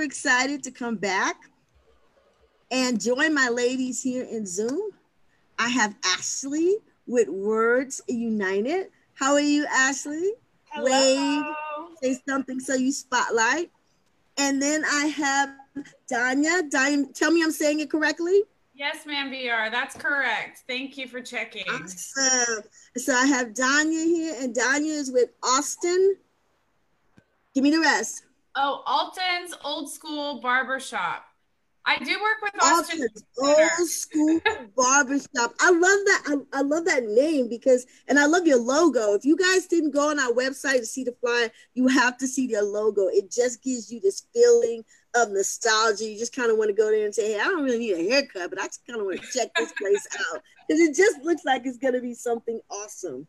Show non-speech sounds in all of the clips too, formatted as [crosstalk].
super excited to come back and join my ladies here in Zoom. I have Ashley with Words United. How are you, Ashley? Hello. Wave, say something so you spotlight. And then I have Danya. Danya, tell me I'm saying it correctly. Yes, ma'am, VR. That's correct. Thank you for checking. Awesome. So I have Danya here, and Danya is with Alton. Give me the rest. Oh, Alton's Old School barbershop. I do work with Alton. Alton's Old School [laughs] Barbershop. I love that. I, I love that name because, and I love your logo. If you guys didn't go on our website to see the flyer, you have to see their logo. It just gives you this feeling of nostalgia. You just kind of want to go there and say, hey, I don't really need a haircut, but I just kind of want to check this place [laughs] out because it just looks like it's going to be something awesome.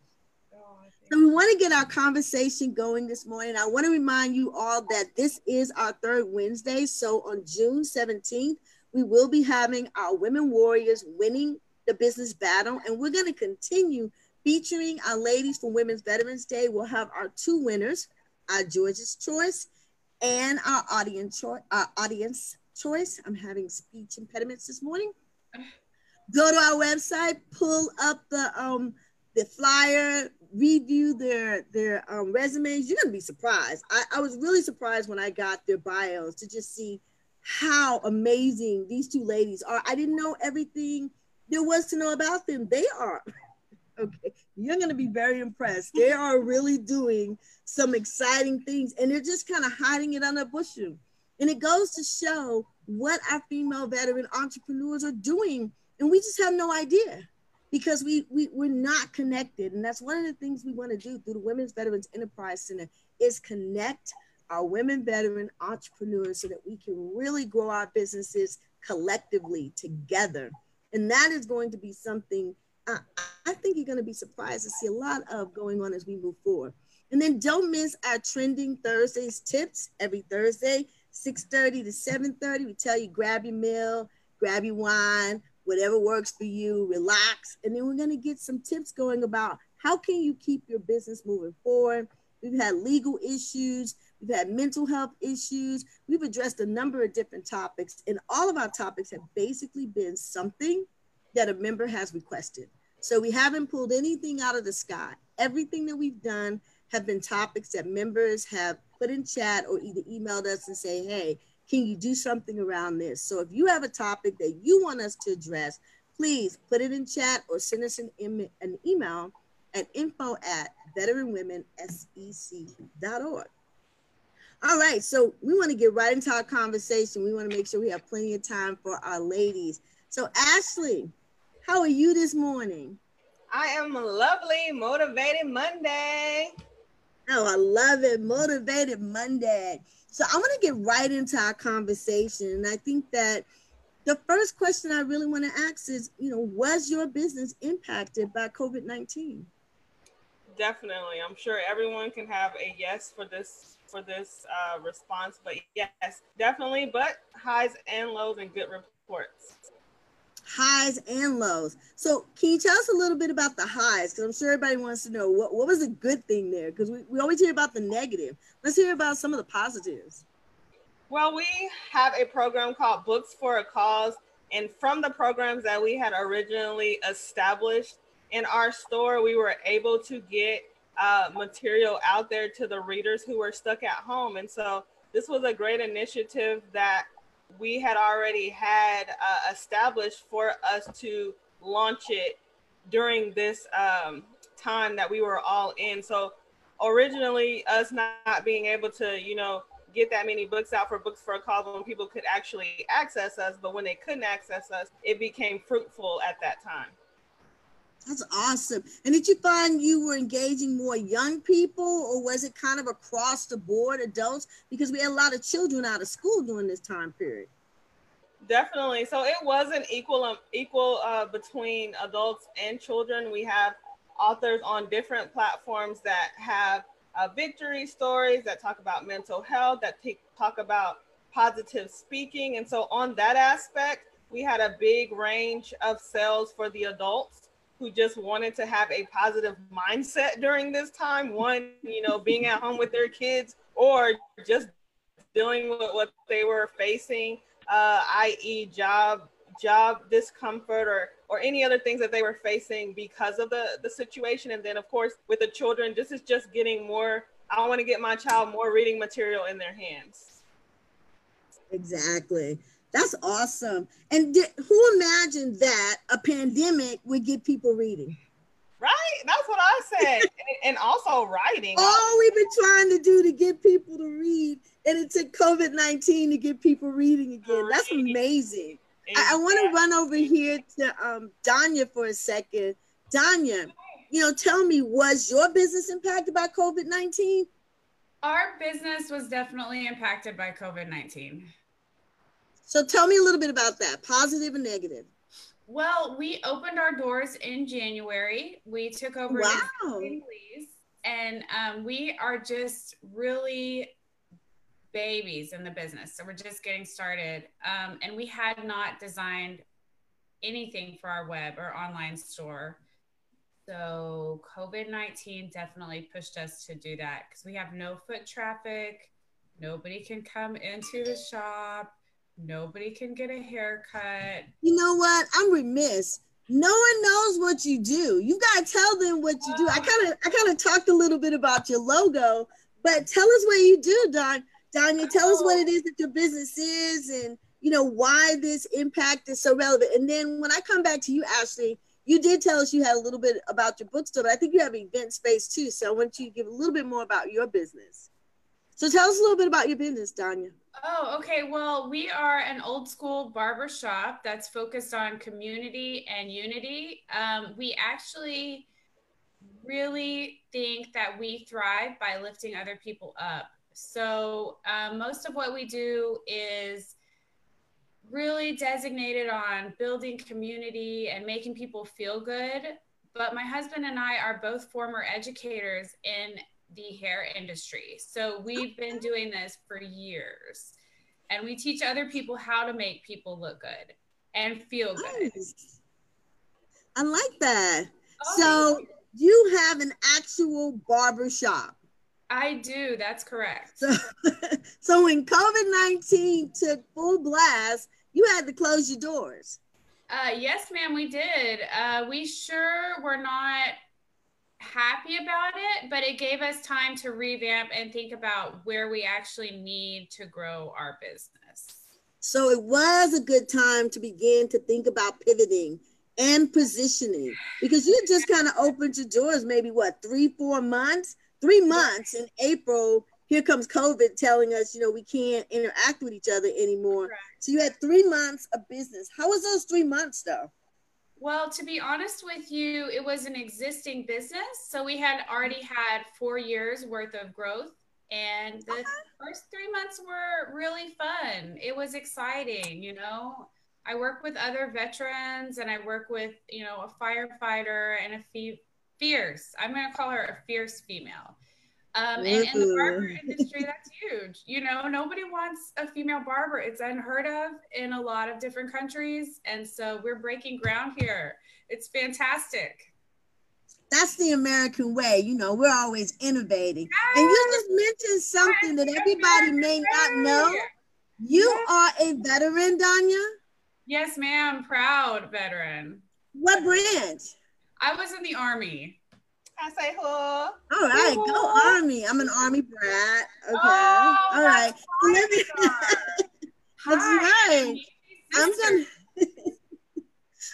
So we want to get our conversation going this morning. I want to remind you all that this is our third Wednesday. So on June 17th, we will be having our women warriors winning the business battle, and we're going to continue featuring our ladies for Women's Veterans Day. We'll have our two winners, our judges' Choice and our audience choice. Our audience choice. I'm having speech impediments this morning. Go to our website, pull up the um the flyer, review their their um, resumes. You're gonna be surprised. I, I was really surprised when I got their bios to just see how amazing these two ladies are. I didn't know everything there was to know about them. They are [laughs] okay. You're gonna be very impressed. They [laughs] are really doing some exciting things, and they're just kind of hiding it under a bushel. And it goes to show what our female veteran entrepreneurs are doing, and we just have no idea because we, we we're not connected. And that's one of the things we want to do through the women's veterans enterprise center is connect our women veteran entrepreneurs so that we can really grow our businesses collectively together. And that is going to be something uh, i think you're going to be surprised to see a lot of going on as we move forward. And then don't miss our trending thursdays tips every thursday 6.30 to 7.30 we tell you grab your meal grab your wine whatever works for you, relax. And then we're going to get some tips going about how can you keep your business moving forward. We've had legal issues, we've had mental health issues, we've addressed a number of different topics, and all of our topics have basically been something that a member has requested. So we haven't pulled anything out of the sky. Everything that we've done have been topics that members have put in chat or either emailed us and say, hey, can you do something around this? So if you have a topic that you want us to address, please put it in chat or send us an, Im- an email at info at veteranwomensec.org. All right, so we want to get right into our conversation. We want to make sure we have plenty of time for our ladies. So, Ashley, how are you this morning? I am a lovely, motivated Monday. Oh, I love it. Motivated Monday. So I want to get right into our conversation. And I think that the first question I really want to ask is, you know, was your business impacted by COVID 19? Definitely. I'm sure everyone can have a yes for this for this uh, response, but yes, definitely. But highs and lows and good reports highs and lows. So can you tell us a little bit about the highs? Because I'm sure everybody wants to know what, what was the good thing there? Because we, we always hear about the negative. Let's hear about some of the positives. Well, we have a program called Books for a Cause. And from the programs that we had originally established in our store, we were able to get uh, material out there to the readers who were stuck at home. And so this was a great initiative that we had already had uh, established for us to launch it during this um, time that we were all in. So originally, us not being able to, you know, get that many books out for books for a cause when people could actually access us, but when they couldn't access us, it became fruitful at that time. That's awesome. And did you find you were engaging more young people, or was it kind of across the board adults? Because we had a lot of children out of school during this time period. Definitely. So it wasn't equal um, equal uh, between adults and children. We have authors on different platforms that have uh, victory stories that talk about mental health, that t- talk about positive speaking, and so on that aspect, we had a big range of sales for the adults who just wanted to have a positive mindset during this time. One, you know, being at home with their kids or just dealing with what they were facing, uh, i.e., job job discomfort or or any other things that they were facing because of the the situation. And then of course with the children this is just getting more i want to get my child more reading material in their hands. Exactly. That's awesome. And did, who imagined that a pandemic would get people reading? Right? That's what i said. [laughs] And, and also writing. All we've been trying to do to get people to read and it took covid-19 to get people reading again. That's amazing I, I want to run over here to um, Danya for a second. Danya, you know, tell me, was your business impacted by COVID 19? Our business was definitely impacted by COVID 19. So tell me a little bit about that, positive and negative. Well, we opened our doors in January. We took over wow. lease, and um, we are just really babies in the business. So we're just getting started. Um, and we had not designed anything for our web or online store. So COVID 19 definitely pushed us to do that because we have no foot traffic. Nobody can come into the shop. Nobody can get a haircut. You know what? I'm remiss. No one knows what you do. You gotta tell them what you do. I kind of I kind of talked a little bit about your logo, but tell us what you do, Don. Danya, tell us what it is that your business is and you know why this impact is so relevant. And then when I come back to you, Ashley, you did tell us you had a little bit about your bookstore, but I think you have event space too. So I want you to give a little bit more about your business. So tell us a little bit about your business, Danya. Oh, okay. Well, we are an old school barber shop that's focused on community and unity. Um, we actually really think that we thrive by lifting other people up. So um, most of what we do is really designated on building community and making people feel good. But my husband and I are both former educators in the hair industry. So we've been doing this for years. And we teach other people how to make people look good and feel good. Nice. I like that. Oh, so you have an actual barber shop. I do. That's correct. So, [laughs] so when COVID 19 took full blast, you had to close your doors. Uh, yes, ma'am, we did. Uh, we sure were not happy about it, but it gave us time to revamp and think about where we actually need to grow our business. So it was a good time to begin to think about pivoting and positioning because you just kind of opened your doors maybe what three, four months three months in April, here comes COVID telling us, you know, we can't interact with each other anymore. So you had three months of business. How was those three months though? Well, to be honest with you, it was an existing business. So we had already had four years worth of growth. And the uh-huh. first three months were really fun. It was exciting, you know. I work with other veterans and I work with, you know, a firefighter and a fee- fierce. I'm going to call her a fierce female. Um, and in the barber industry, that's huge. You know, nobody wants a female barber. It's unheard of in a lot of different countries. And so we're breaking ground here. It's fantastic. That's the American way. You know, we're always innovating. Yes. And you just mentioned something that everybody may not know. You yes. are a veteran, Danya? Yes, ma'am. Proud veteran. What branch? I was in the army. I say who? All right, who? go army. I'm an army brat. Okay. Oh, All right. Let me. [laughs] that's right. I'm gonna. [laughs]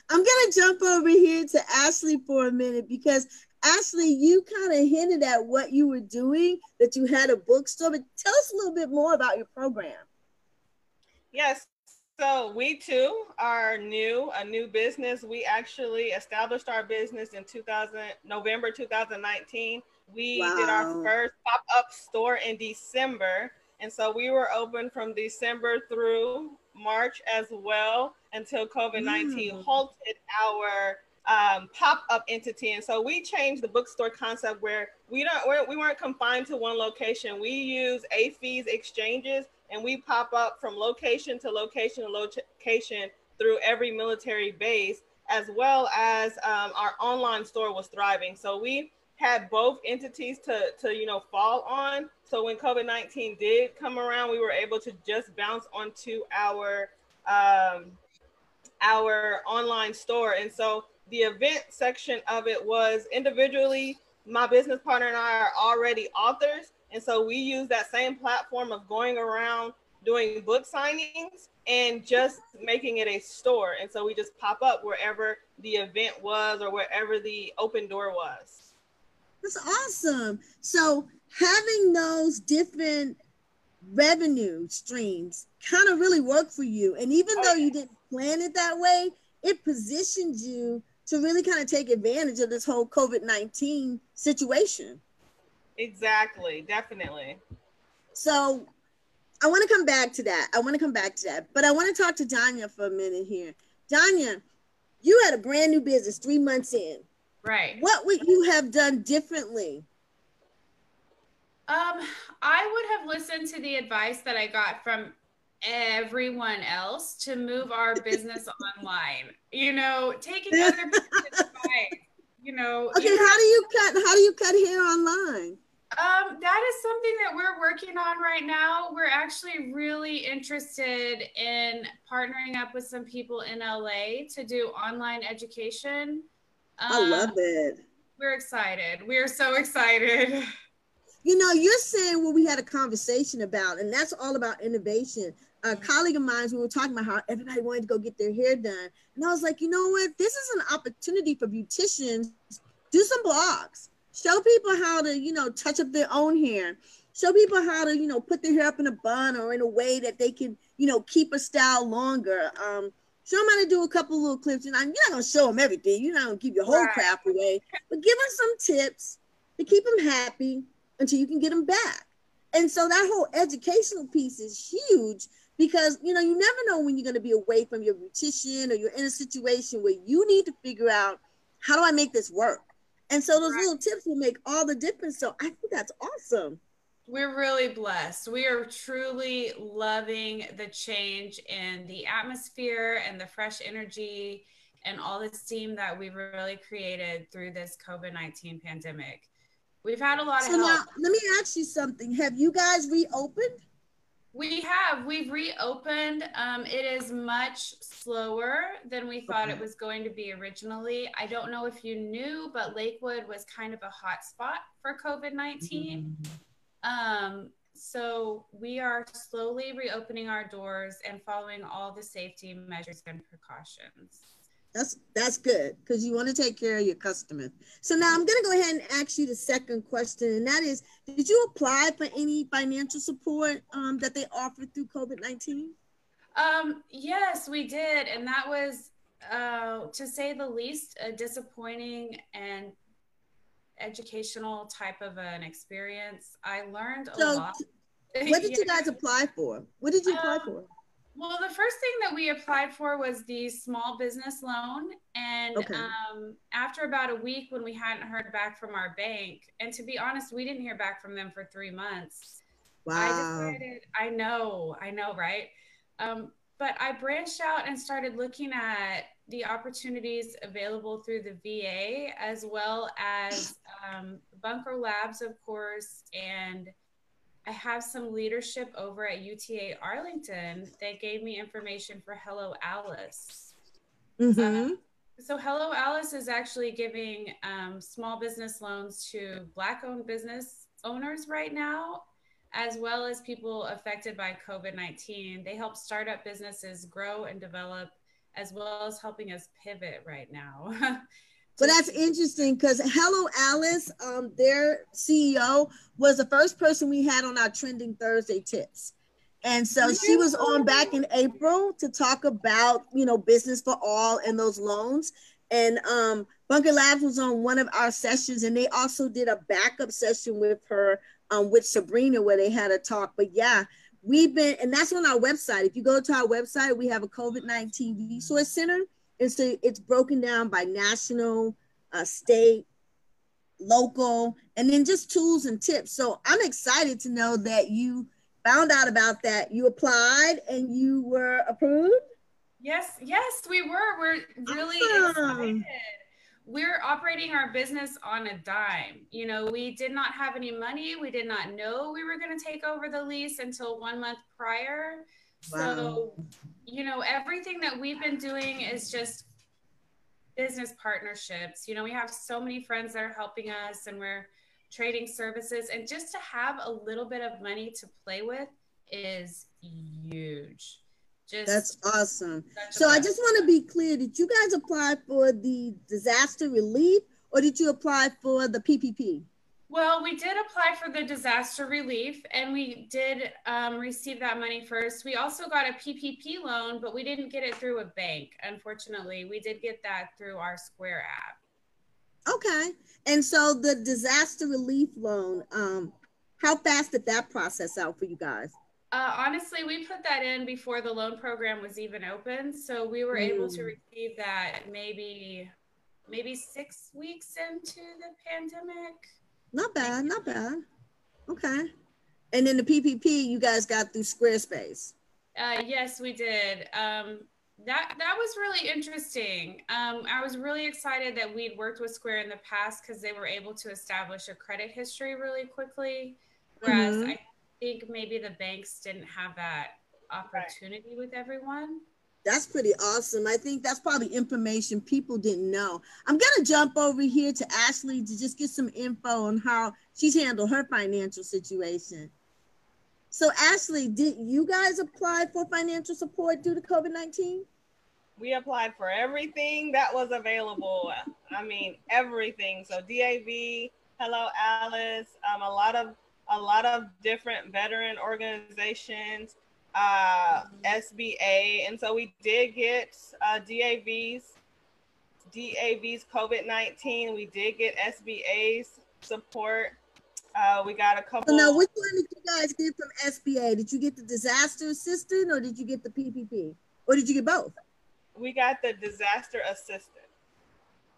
I'm gonna jump over here to Ashley for a minute because Ashley, you kind of hinted at what you were doing, that you had a bookstore, but tell us a little bit more about your program. Yes, so we too are new, a new business. We actually established our business in 2000 November 2019. We wow. did our first pop-up store in December. And so we were open from December through March as well until COVID-19 mm. halted our um, pop-up entity. And so we changed the bookstore concept where we don't we're, we weren't confined to one location. We use AAFES exchanges and we pop up from location to location to location through every military base, as well as um, our online store was thriving. So we had both entities to to you know fall on. So when COVID nineteen did come around, we were able to just bounce onto our um, our online store, and so the event section of it was individually. My business partner and I are already authors, and so we use that same platform of going around doing book signings and just making it a store. And so we just pop up wherever the event was or wherever the open door was. That's awesome. So having those different revenue streams kind of really work for you. And even oh, though you didn't plan it that way, it positioned you to really kind of take advantage of this whole COVID 19 situation. Exactly, definitely. So I want to come back to that. I want to come back to that. But I want to talk to Danya for a minute here. Danya, you had a brand new business three months in. Right. What would you have done differently? Um, I would have listened to the advice that I got from everyone else to move our [laughs] business online. You know, taking [laughs] other people's advice. You know. Okay, you how do you cut? How do you cut hair online? Um, that is something that we're working on right now. We're actually really interested in partnering up with some people in LA to do online education. Um, I love it. We're excited. We're so excited. You know, you're saying what we had a conversation about, and that's all about innovation. A colleague of mine, we were talking about how everybody wanted to go get their hair done. And I was like, you know what? This is an opportunity for beauticians. Do some blogs Show people how to, you know, touch up their own hair. Show people how to, you know, put their hair up in a bun or in a way that they can, you know, keep a style longer. Um, show them how to do a couple little clips. And you're not gonna show them everything. You're not gonna keep your whole right. crap away, but give them some tips to keep them happy until you can get them back. And so that whole educational piece is huge because you know you never know when you're going to be away from your beautician or you're in a situation where you need to figure out how do I make this work? And so those right. little tips will make all the difference. So I think that's awesome. We're really blessed. We are truly loving the change in the atmosphere and the fresh energy and all the steam that we've really created through this COVID 19 pandemic. We've had a lot so of help. Now, let me ask you something. Have you guys reopened? We have. We've reopened. Um, it is much slower than we thought okay. it was going to be originally. I don't know if you knew, but Lakewood was kind of a hot spot for COVID 19. Mm-hmm. Um, so we are slowly reopening our doors and following all the safety measures and precautions. That's that's good because you want to take care of your customers. So now I'm going to go ahead and ask you the second question, and that is: Did you apply for any financial support um, that they offered through COVID nineteen? Um, yes, we did, and that was, uh, to say the least, a disappointing and educational type of an experience. I learned a so, lot. What did yeah. you guys apply for? What did you apply um, for? Well, the first thing that we applied for was the small business loan. And okay. um, after about a week, when we hadn't heard back from our bank, and to be honest, we didn't hear back from them for three months. Wow. I decided, I know, I know, right? Um, but I branched out and started looking at the opportunities available through the VA as well as um, Bunker Labs, of course, and I have some leadership over at UTA Arlington. They gave me information for Hello Alice. Mm-hmm. Uh, so Hello Alice is actually giving um, small business loans to Black-owned business owners right now, as well as people affected by COVID-19. They help startup businesses grow and develop, as well as helping us pivot right now. [laughs] But that's interesting because Hello Alice, um, their CEO, was the first person we had on our trending Thursday tips. And so she was on back in April to talk about, you know, business for all and those loans. And um, Bunker Labs was on one of our sessions, and they also did a backup session with her, um, with Sabrina, where they had a talk. But yeah, we've been, and that's on our website. If you go to our website, we have a COVID 19 resource center and so it's broken down by national, uh, state, local, and then just tools and tips. So I'm excited to know that you found out about that. You applied and you were approved. Yes, yes, we were. We're really awesome. excited. we're operating our business on a dime. You know, we did not have any money. We did not know we were going to take over the lease until one month prior. Wow. So, you know, everything that we've been doing is just business partnerships. You know, we have so many friends that are helping us and we're trading services. And just to have a little bit of money to play with is huge. Just That's awesome. So I just want to be clear: Did you guys apply for the disaster relief, or did you apply for the PPP? Well, we did apply for the disaster relief, and we did um, receive that money first. We also got a PPP loan, but we didn't get it through a bank. Unfortunately, we did get that through our Square app. Okay, and so the disaster relief loan, um, how fast did that process out for you guys? Uh, honestly, we put that in before the loan program was even open, so we were mm. able to mm. receive that maybe maybe six weeks into the pandemic. Not bad, not bad. Okay, and then the PPP you guys got through Squarespace. Uh, yes, we did. Um, that that was really interesting. Um, I was really excited that we'd worked with Square in the past because they were able to establish a credit history really quickly, whereas mm-hmm. I think maybe the banks didn't have that opportunity right. with everyone. That's pretty awesome. I think that's probably information people didn't know. I'm going to jump over here to Ashley to just get some info on how she's handled her financial situation. So, Ashley, did you guys apply for financial support due to COVID 19? We applied for everything that was available. I mean, everything. So, DAV, Hello Alice, um, a lot of a lot of different veteran organizations, uh, SBA, and so we did get uh, DAV's DAV's COVID nineteen. We did get SBA's support. Uh, we got a couple. So now, which one did you guys get from SBA? Did you get the disaster assistant, or did you get the PPP, or did you get both? We got the disaster assistant.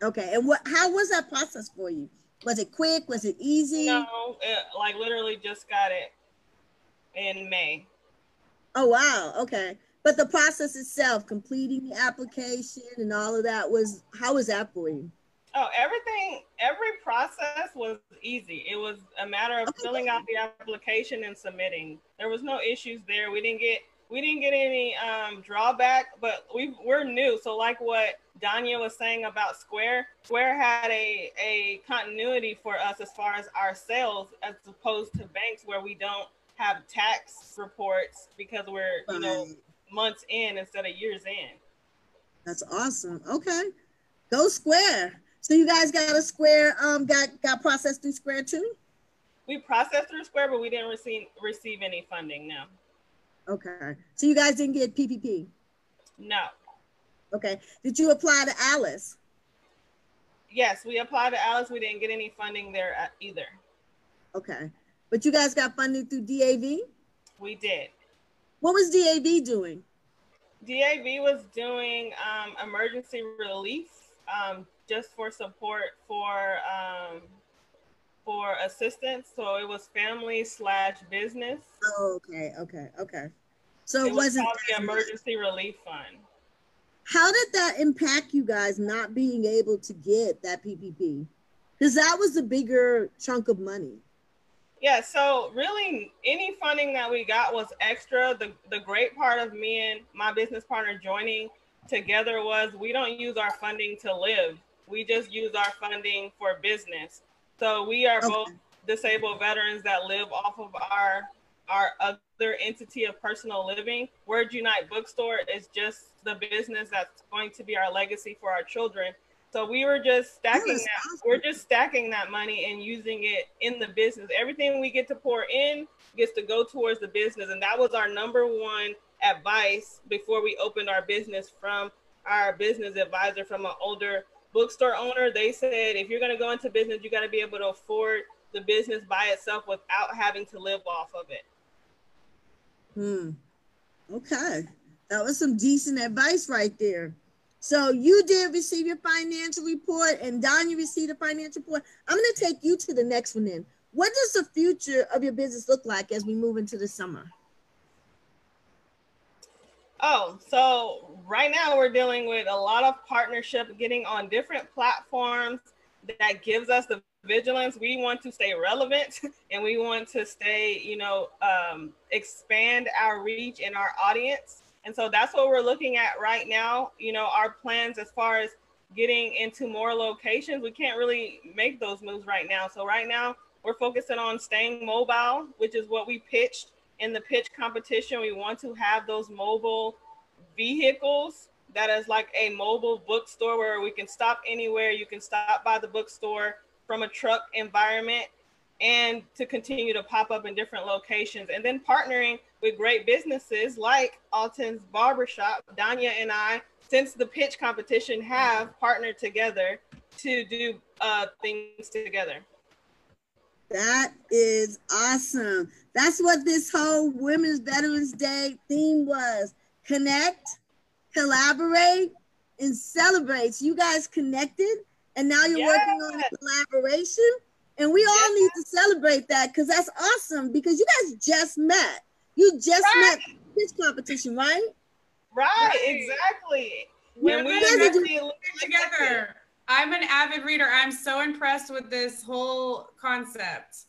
Okay, and what? How was that process for you? Was it quick? Was it easy? No, it, like literally just got it in May. Oh wow, okay. But the process itself, completing the application and all of that was how was that for you? Oh, everything, every process was easy. It was a matter of okay. filling out the application and submitting. There was no issues there. We didn't get we didn't get any um, drawback, but we we're new. So like what Danya was saying about Square, Square had a a continuity for us as far as our sales, as opposed to banks where we don't have tax reports because we're you know months in instead of years in. That's awesome. Okay, go Square. So you guys got a Square um got got processed through Square too? We processed through Square, but we didn't receive receive any funding. No. Okay. So you guys didn't get PPP? No. Okay. Did you apply to Alice? Yes, we applied to Alice. We didn't get any funding there uh, either. Okay. But you guys got funding through DAV? We did. What was DAV doing? DAV was doing um, emergency relief um, just for support for um, for assistance. So it was family slash business. Oh, okay, okay, okay. So it, it wasn't the emergency relief fund. How did that impact you guys not being able to get that PPP? Because that was a bigger chunk of money. Yeah, so really any funding that we got was extra. The the great part of me and my business partner joining together was we don't use our funding to live. We just use our funding for business. So we are okay. both disabled veterans that live off of our our other entity of personal living. Word Unite Bookstore is just the business that's going to be our legacy for our children. So we were just stacking that. Awesome. We're just stacking that money and using it in the business. Everything we get to pour in gets to go towards the business, and that was our number one advice before we opened our business from our business advisor from an older bookstore owner, they said if you're going to go into business, you got to be able to afford the business by itself without having to live off of it. Hmm. Okay. That was some decent advice right there. So you did receive your financial report and Don, you received a financial report. I'm going to take you to the next one then. What does the future of your business look like as we move into the summer? Oh, so right now we're dealing with a lot of partnership, getting on different platforms that gives us the vigilance. We want to stay relevant [laughs] and we want to stay, you know, um, expand our reach and our audience. And so that's what we're looking at right now. You know, our plans as far as getting into more locations, we can't really make those moves right now. So right now we're focusing on staying mobile, which is what we pitched in the pitch competition. We want to have those mobile vehicles that is like a mobile bookstore where we can stop anywhere. You can stop by the bookstore from a truck environment and to continue to pop up in different locations. And then partnering with great businesses like Alton's Barbershop. Danya and I, since the pitch competition, have partnered together to do uh, things together. That is awesome. That's what this whole Women's Veterans Day theme was connect, collaborate, and celebrate. So you guys connected, and now you're yes. working on a collaboration. And we all need to celebrate that because that's awesome because you guys just met. You just right. met this competition, right? Right, right. exactly. When we exactly together. I'm an avid reader. I'm so impressed with this whole concept.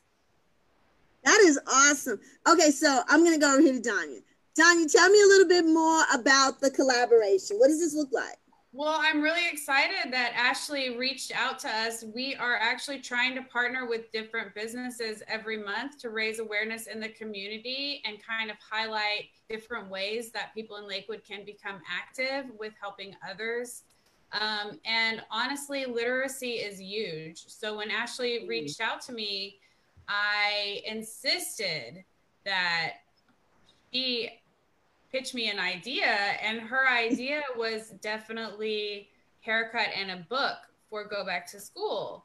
That is awesome. Okay, so I'm gonna go over here to Danya. Danya, tell me a little bit more about the collaboration. What does this look like? Well, I'm really excited that Ashley reached out to us. We are actually trying to partner with different businesses every month to raise awareness in the community and kind of highlight different ways that people in Lakewood can become active with helping others. Um, and honestly, literacy is huge. So when Ashley mm-hmm. reached out to me, I insisted that she pitch me an idea and her idea was definitely haircut and a book for go back to school.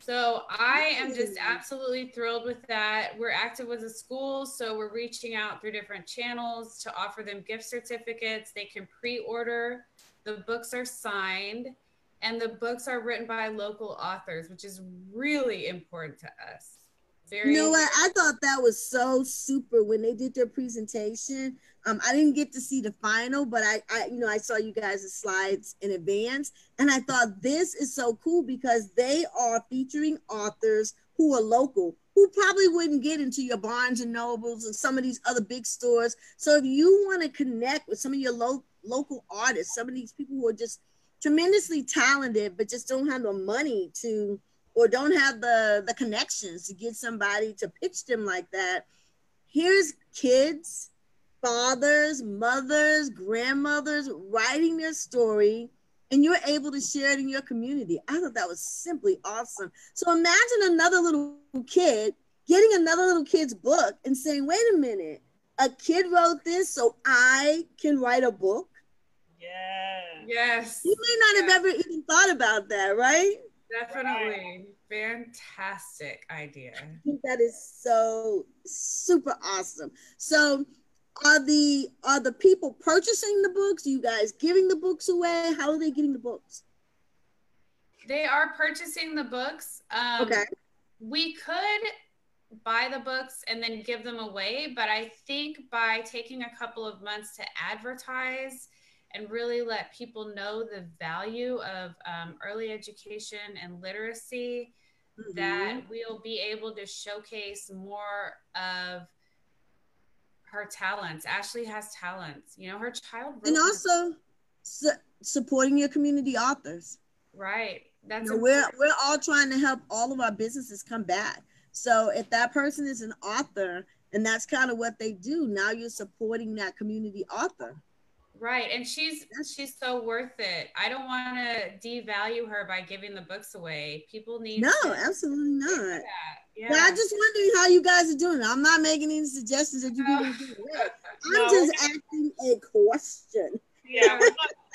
So i am just absolutely thrilled with that. We're active with the school so we're reaching out through different channels to offer them gift certificates. They can pre-order. The books are signed and the books are written by local authors which is really important to us very you know what? I thought that was so super when they did their presentation. Um, I didn't get to see the final, but I, I, you know, I saw you guys' slides in advance, and I thought this is so cool because they are featuring authors who are local, who probably wouldn't get into your Barnes and Nobles and some of these other big stores. So if you want to connect with some of your lo- local artists, some of these people who are just tremendously talented, but just don't have the money to or don't have the the connections to get somebody to pitch them like that here's kids fathers mothers grandmothers writing their story and you're able to share it in your community. I thought that was simply awesome. So imagine another little kid getting another little kid's book and saying wait a minute a kid wrote this so i can write a book? Yeah yes. You may not yes. have ever even thought about that right Definitely. Fantastic idea. I think that is so super awesome. So are the are the people purchasing the books? Are you guys giving the books away? How are they getting the books? They are purchasing the books. Um, okay. We could buy the books and then give them away, but I think by taking a couple of months to advertise and really let people know the value of um, early education and literacy, mm-hmm. that we'll be able to showcase more of her talents. Ashley has talents, you know, her child. And also su- supporting your community authors. Right. That's you know, we're we're all trying to help all of our businesses come back. So if that person is an author and that's kind of what they do, now you're supporting that community author. Right. And she's she's so worth it. I don't want to devalue her by giving the books away. People need No, absolutely not. Yeah. But I just wondering how you guys are doing. I'm not making any suggestions that you people do it. I'm no. just asking a question. Yeah,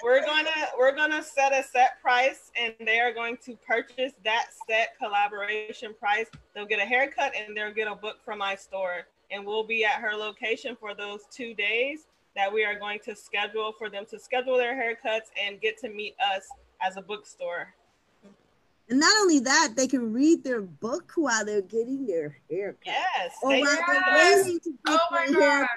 we're gonna we're gonna set a set price and they are going to purchase that set collaboration price. They'll get a haircut and they'll get a book from my store. And we'll be at her location for those two days that we are going to schedule for them to schedule their haircuts and get to meet us as a bookstore. And not only that, they can read their book while they're getting their haircut. Yes. Or while they're waiting to get oh their haircut.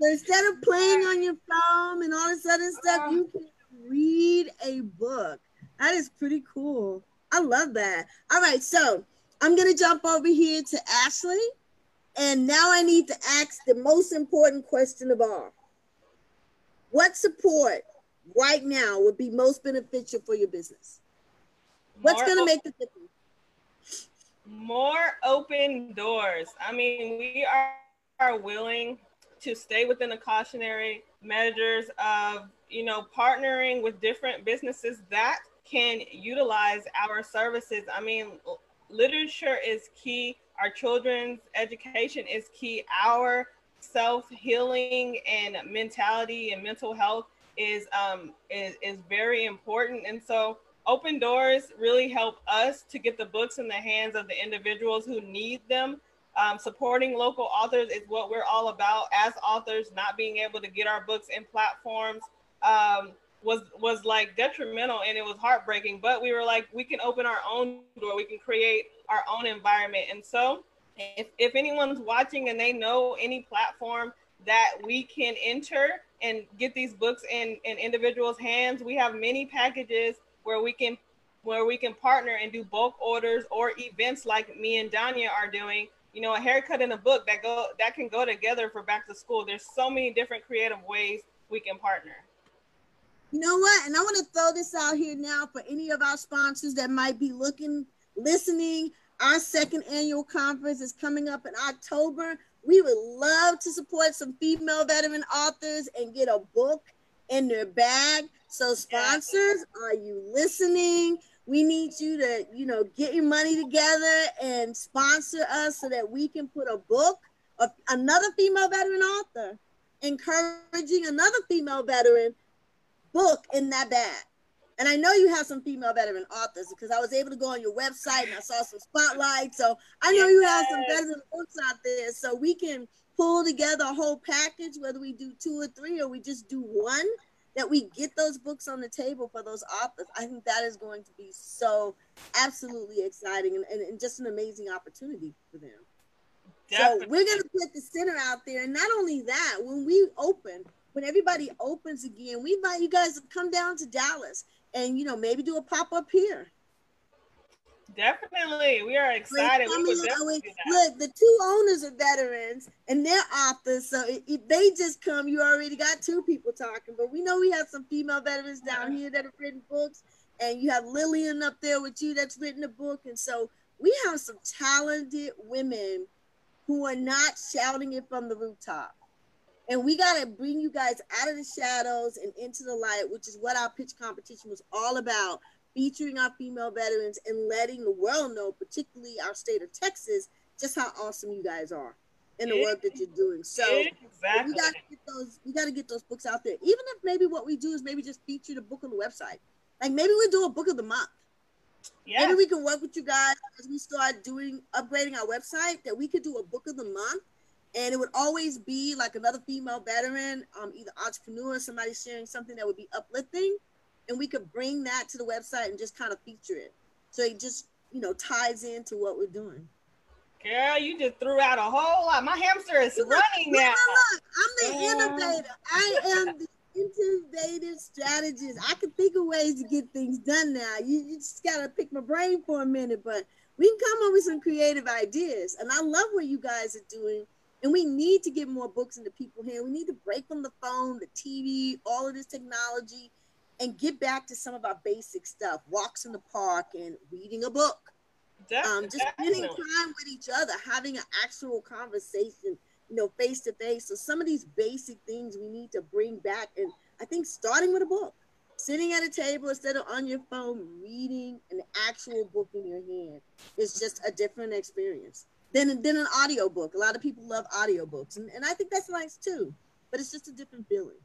So instead of playing on your phone and all this other stuff, oh. you can read a book. That is pretty cool. I love that. All right, so I'm gonna jump over here to Ashley, and now I need to ask the most important question of all. What support right now would be most beneficial for your business? What's going to make the difference? More open doors. I mean, we are, are willing to stay within the cautionary measures of, you know, partnering with different businesses that can utilize our services. I mean, literature is key. Our children's education is key. Our self healing and mentality and mental health is um is, is very important. And so open doors really help us to get the books in the hands of the individuals who need them. Um, supporting local authors is what we're all about as authors, not being able to get our books in platforms. Um, was was like detrimental and it was heartbreaking but we were like we can open our own door we can create our own environment and so if, if anyone's watching and they know any platform that we can enter and get these books in, in individuals' hands, we have many packages where we can where we can partner and do bulk orders or events like me and Danya are doing. You know, a haircut and a book that go that can go together for back to school. There's so many different creative ways we can partner. You know what? And I want to throw this out here now for any of our sponsors that might be looking, listening. Our second annual conference is coming up in October. We would love to support some female veteran authors and get a book in their bag. So, sponsors, are you listening? We need you to, you know, get your money together and sponsor us so that we can put a book of another female veteran author, encouraging another female veteran book in that bag. And I know you have some female veteran authors because I was able to go on your website and I saw some spotlights. So I know you have some veteran books out there. So we can pull together a whole package, whether we do two or three or we just do one, that we get those books on the table for those authors. I think that is going to be so absolutely exciting and, and, and just an amazing opportunity for them. Definitely. So we're going to put the center out there. And not only that, when we open, when everybody opens again, we invite you guys to come down to Dallas and you know maybe do a pop up here. Definitely, we are excited. We oh, look, the two owners are veterans and they're authors, so if they just come, you already got two people talking. But we know we have some female veterans down here that have written books, and you have Lillian up there with you that's written a book, and so we have some talented women who are not shouting it from the rooftop. And we got to bring you guys out of the shadows and into the light, which is what our pitch competition was all about featuring our female veterans and letting the world know, particularly our state of Texas, just how awesome you guys are in the work that you're doing. So exactly. we got to get those. We got to get those books out there. Even if maybe what we do is maybe just feature the book on the website. Like maybe we do a book of the month. Yeah. Maybe we can work with you guys as we start doing upgrading our website. That we could do a book of the month and it would always be like another female veteran, um, either entrepreneur, somebody sharing something that would be uplifting, and we could bring that to the website and just kind of feature it. So it just you know ties into what we're doing. Girl, you just threw out a whole lot. My hamster is look, running look, now. Look, I'm the innovator. I am the innovative strategist. I can think of ways to get things done now. You, you just gotta pick my brain for a minute, but we can come up with some creative ideas. And I love what you guys are doing and we need to get more books into people's hands. We need to break from the phone, the TV, all of this technology, and get back to some of our basic stuff walks in the park and reading a book. Um, just spending time with each other, having an actual conversation, you know, face to face. So, some of these basic things we need to bring back. And I think starting with a book, sitting at a table instead of on your phone, reading an actual book in your hand is just a different experience than than an audiobook. A lot of people love audiobooks, and, and I think that's nice too. But it's just a different feeling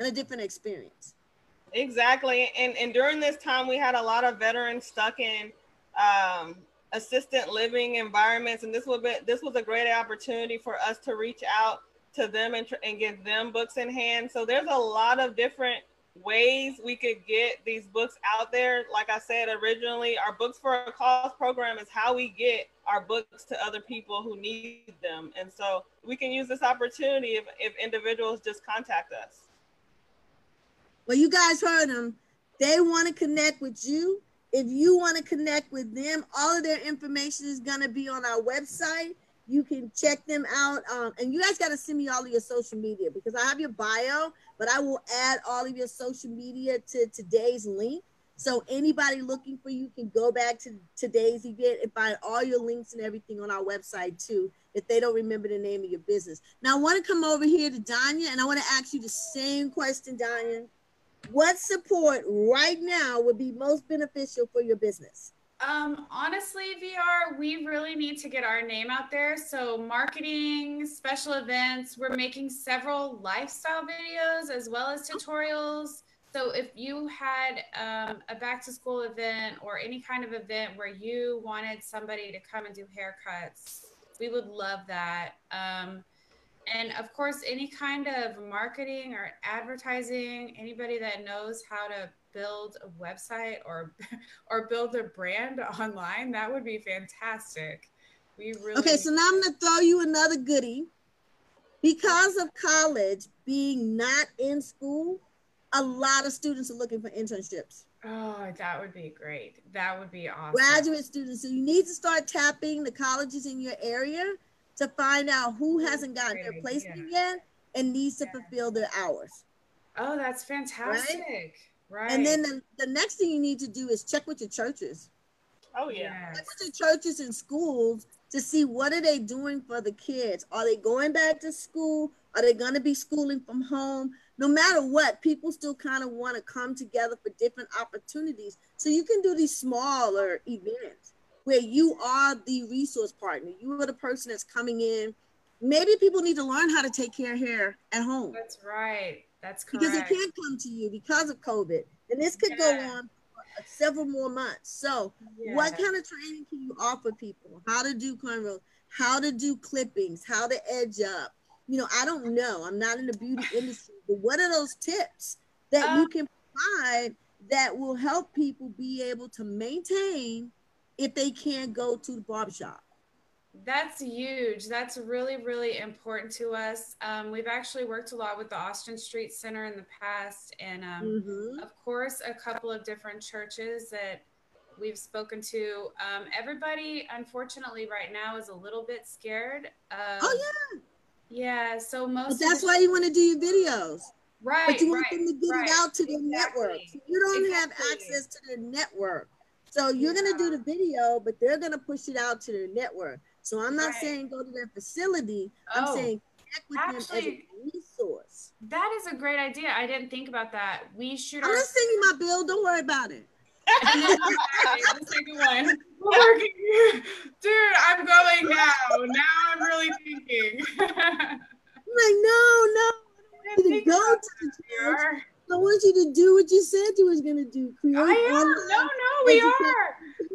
and a different experience. Exactly, and and during this time, we had a lot of veterans stuck in um, assistant living environments, and this would be this was a great opportunity for us to reach out to them and, and get them books in hand. So there's a lot of different ways we could get these books out there. Like I said originally, our Books for a Cause program is how we get our books to other people who need them. And so we can use this opportunity if, if individuals just contact us. Well, you guys heard them. They want to connect with you. If you want to connect with them, all of their information is going to be on our website. You can check them out. Um, and you guys got to send me all of your social media because I have your bio, but I will add all of your social media to today's link. So anybody looking for you can go back to today's event and find all your links and everything on our website too, if they don't remember the name of your business. Now I want to come over here to Danya and I want to ask you the same question, Danya. What support right now would be most beneficial for your business? Um, honestly, VR, we really need to get our name out there. So, marketing, special events, we're making several lifestyle videos as well as tutorials. So, if you had um, a back to school event or any kind of event where you wanted somebody to come and do haircuts, we would love that. Um, and of course, any kind of marketing or advertising, anybody that knows how to build a website or [laughs] or build a brand online, that would be fantastic. We really Okay, so now I'm gonna throw you another goodie. Because of college being not in school, a lot of students are looking for internships. Oh, that would be great. That would be awesome. Graduate students. So you need to start tapping the colleges in your area to find out who hasn't gotten their placement yet and needs to yeah. fulfill their hours. Oh, that's fantastic. Right. Right. And then the, the next thing you need to do is check with your churches. Oh yeah. Check with your churches and schools to see what are they doing for the kids. Are they going back to school? Are they going to be schooling from home? No matter what, people still kind of want to come together for different opportunities. So you can do these smaller events where you are the resource partner. You are the person that's coming in. Maybe people need to learn how to take care of hair at home. That's right. That's correct. Because it can't come to you because of COVID. And this could yeah. go on for several more months. So, yeah. what kind of training can you offer people? How to do cornrows, how to do clippings, how to edge up. You know, I don't know. I'm not in the beauty [laughs] industry, but what are those tips that um, you can provide that will help people be able to maintain if they can't go to the barbershop. That's huge. That's really, really important to us. Um, we've actually worked a lot with the Austin Street Center in the past, and um, mm-hmm. of course, a couple of different churches that we've spoken to. Um, everybody, unfortunately, right now is a little bit scared. oh yeah, yeah. So most. But that's why you want to do your videos, right? But you want right, them to get right. it out to their exactly. network. you don't exactly. have access to their network. So you're yeah. gonna do the video, but they're gonna push it out to their network. So I'm not right. saying go to their facility. Oh, I'm saying connect with actually, them as a resource. That is a great idea. I didn't think about that. We should. I'm our- not sending my bill. Don't worry about it. the second one. Dude, I'm going now. Now I'm really thinking. I'm like, no, no. I don't want you to go to the church. I want you to do what you said you was going to do. Create I am. No, no, we are.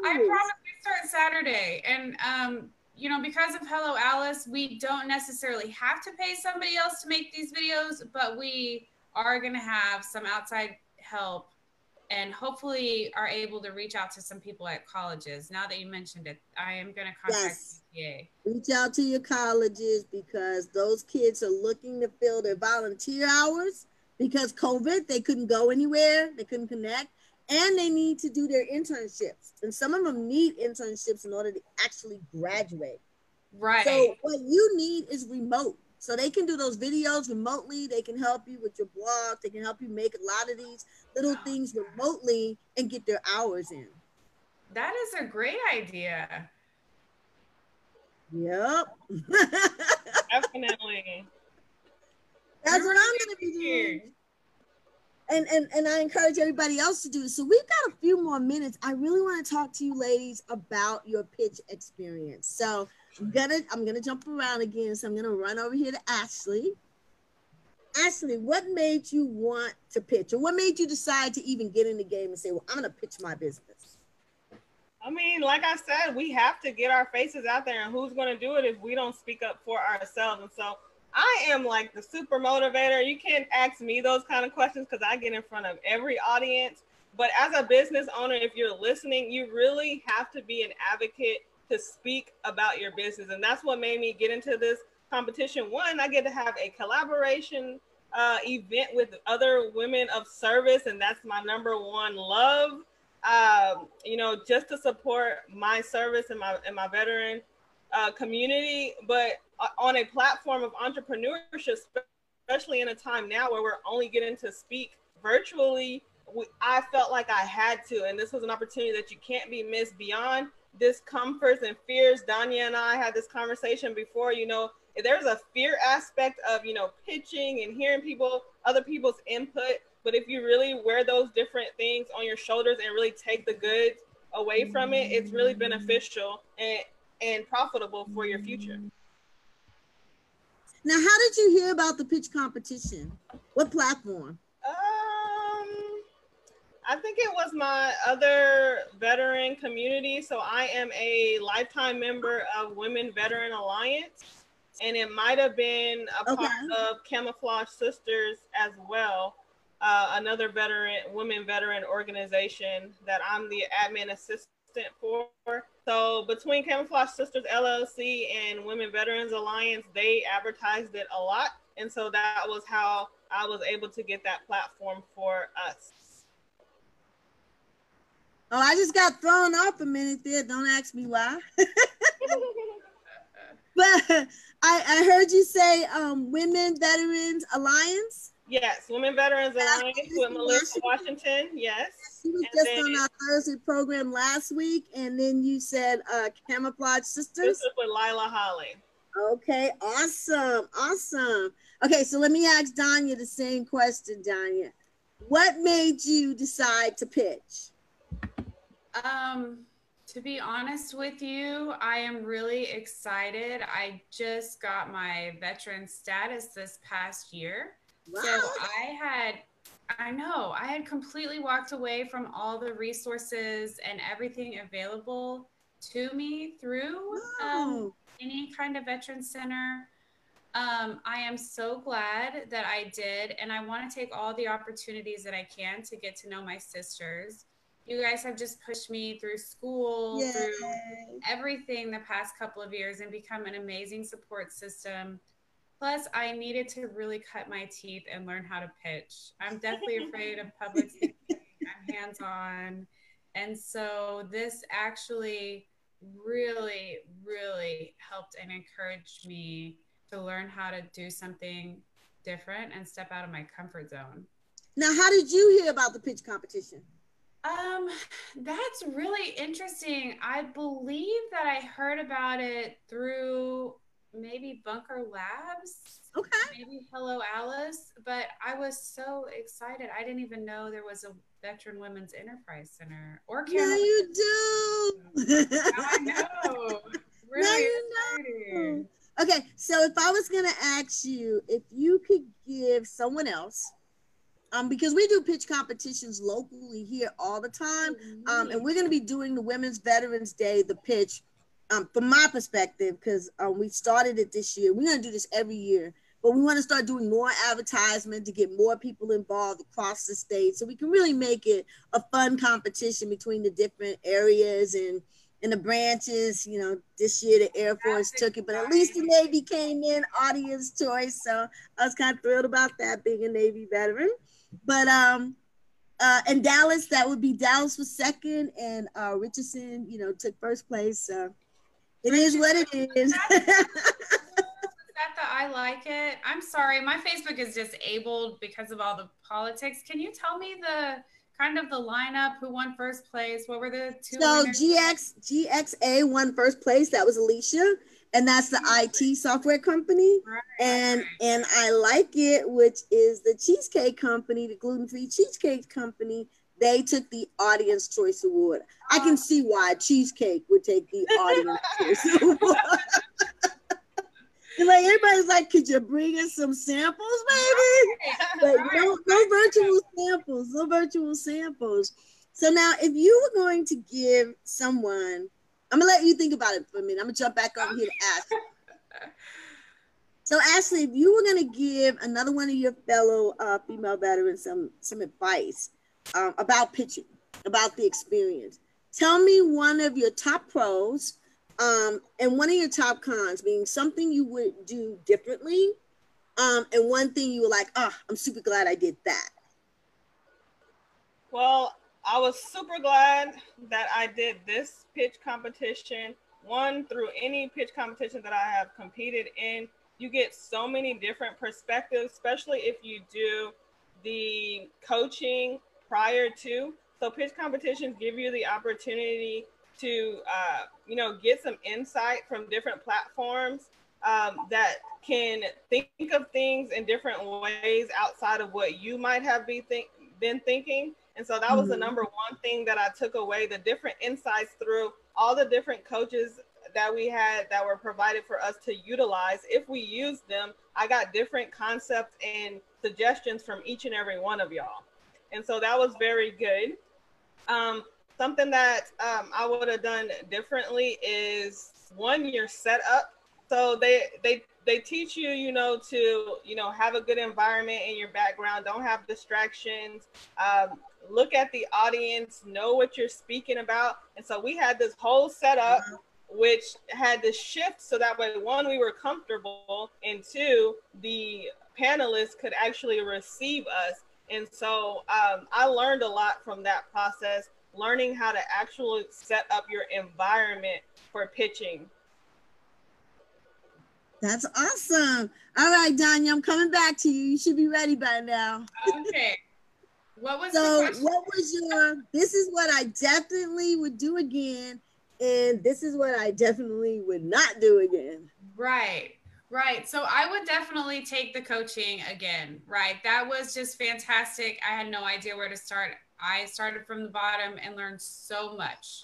I promise we start Saturday. And, um, you know, because of Hello Alice, we don't necessarily have to pay somebody else to make these videos, but we are going to have some outside help and hopefully are able to reach out to some people at colleges. Now that you mentioned it, I am going to contact yes. Reach out to your colleges because those kids are looking to fill their volunteer hours because COVID, they couldn't go anywhere, they couldn't connect, and they need to do their internships. And some of them need internships in order to actually graduate. Right. So what you need is remote. So they can do those videos remotely. They can help you with your blog. They can help you make a lot of these little things remotely and get their hours in. That is a great idea. Yep. [laughs] Definitely. That's what I'm gonna be doing. And, and and I encourage everybody else to do. So we've got a few more minutes. I really want to talk to you ladies about your pitch experience. So I'm gonna I'm gonna jump around again. So I'm gonna run over here to Ashley. Ashley, what made you want to pitch, or what made you decide to even get in the game and say, "Well, I'm gonna pitch my business"? I mean, like I said, we have to get our faces out there, and who's to do it if we don't speak up for ourselves? And so I am like the super motivator. You can't ask me those kind of questions because I get in front of every audience. But as a business owner, if you're listening, you really have to be an advocate to speak about your business. And that's what made me get into this competition. One, I get to have a collaboration uh, event with other women of service, and that's my number one love. Um, you know, just to support my service and my and my veteran uh, community, but uh, on a platform of entrepreneurship, especially in a time now where we're only getting to speak virtually. We, I felt like I had to, and this was an opportunity that you can't be missed beyond discomforts and fears. Danya and I had this conversation before. You know, there's a fear aspect of you know pitching and hearing people other people's input but if you really wear those different things on your shoulders and really take the goods away from it it's really beneficial and and profitable for your future now how did you hear about the pitch competition what platform um i think it was my other veteran community so i am a lifetime member of women veteran alliance and it might have been a okay. part of Camouflage Sisters as well, uh, another veteran, women veteran organization that I'm the admin assistant for. So between Camouflage Sisters LLC and Women Veterans Alliance, they advertised it a lot, and so that was how I was able to get that platform for us. Oh, I just got thrown off a minute there. Don't ask me why. [laughs] but I, I heard you say um, Women Veterans Alliance. Yes, Women Veterans Alliance with Melissa Washington. Yes. She was and just then, on our Thursday program last week, and then you said uh, Camouflage Sisters. This is with Lila Holley. Okay, awesome, awesome. Okay, so let me ask Danya the same question, Danya. What made you decide to pitch? Um, to be honest with you, I am really excited. I just got my veteran status this past year. Wow. So I had I know. I had completely walked away from all the resources and everything available to me through um, any kind of veteran center. Um, I am so glad that I did, and I want to take all the opportunities that I can to get to know my sisters you guys have just pushed me through school, Yay. through everything the past couple of years and become an amazing support system. Plus, I needed to really cut my teeth and learn how to pitch. I'm [laughs] definitely afraid of public speaking. I'm hands on. And so this actually really, really helped and encouraged me to learn how to do something different and step out of my comfort zone. Now, how did you hear about the pitch competition? Um, that's really interesting. I believe that I heard about it through maybe Bunker Labs. Okay. Maybe Hello Alice, but I was so excited. I didn't even know there was a Veteran Women's Enterprise Center or Carol. Yeah, you do. I know. [laughs] Really now you know. Okay, so if I was gonna ask you if you could give someone else um, because we do pitch competitions locally here all the time. Um, and we're going to be doing the Women's Veterans Day, the pitch, um, from my perspective, because um, we started it this year. We're to do this every year, but we want to start doing more advertisement to get more people involved across the state so we can really make it a fun competition between the different areas and in the branches. You know, this year the Air Force That's took it, but at least the Navy came in audience choice. So I was kind of thrilled about that being a Navy veteran. But um, uh, and Dallas, that would be Dallas was second, and uh, Richardson, you know, took first place. So it is what it is. that [laughs] the I like it. I'm sorry, my Facebook is disabled because of all the politics. Can you tell me the kind of the lineup? Who won first place? What were the two? So winners? GX GXA won first place. That was Alicia and that's the IT software company. Right, and and I like it, which is the cheesecake company, the gluten-free cheesecake company. They took the audience choice award. I can see why cheesecake would take the audience [laughs] choice award. [laughs] like everybody's like, could you bring us some samples, maybe? But no, no virtual samples, no virtual samples. So now, if you were going to give someone I'm gonna let you think about it for a minute. I'm gonna jump back over here to Ashley. So Ashley, if you were gonna give another one of your fellow uh, female veterans some some advice um, about pitching, about the experience, tell me one of your top pros um, and one of your top cons, meaning something you would do differently Um, and one thing you were like, oh, I'm super glad I did that. Well, I was super glad that I did this pitch competition. One, through any pitch competition that I have competed in, you get so many different perspectives, especially if you do the coaching prior to. So pitch competitions give you the opportunity to, uh, you know, get some insight from different platforms um, that can think of things in different ways outside of what you might have be think, been thinking. And so that was mm-hmm. the number one thing that I took away the different insights through all the different coaches that we had that were provided for us to utilize. If we used them, I got different concepts and suggestions from each and every one of y'all. And so that was very good. Um, something that um, I would have done differently is one, your setup. So they they they teach you, you know, to you know have a good environment in your background. Don't have distractions. Um, look at the audience, know what you're speaking about. And so we had this whole setup. Mm-hmm which had to shift so that way one we were comfortable and two the panelists could actually receive us and so um, i learned a lot from that process learning how to actually set up your environment for pitching. That's awesome. All right Danya, i'm coming back to you. You should be ready by now. Okay. What was so what was your this is what i definitely would do again and this is what I definitely would not do again. Right. Right. So I would definitely take the coaching again. Right. That was just fantastic. I had no idea where to start. I started from the bottom and learned so much.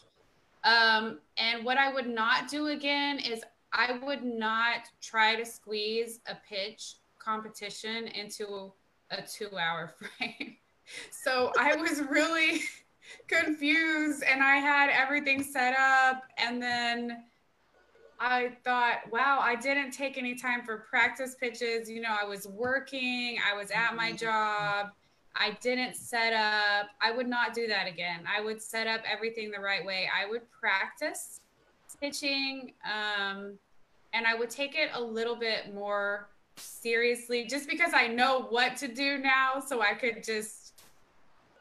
Um, and what I would not do again is I would not try to squeeze a pitch competition into a two hour [laughs] frame. so I was really [laughs] confused and I had everything set up and then I thought, wow, I didn't take any time for practice pitches. You know, I was working, I was at my mm-hmm. job. I didn't set up. I would not do that again. I would set up everything the right way. I would practice pitching um, and I would take it a little bit more seriously just because I know what to do now so I could just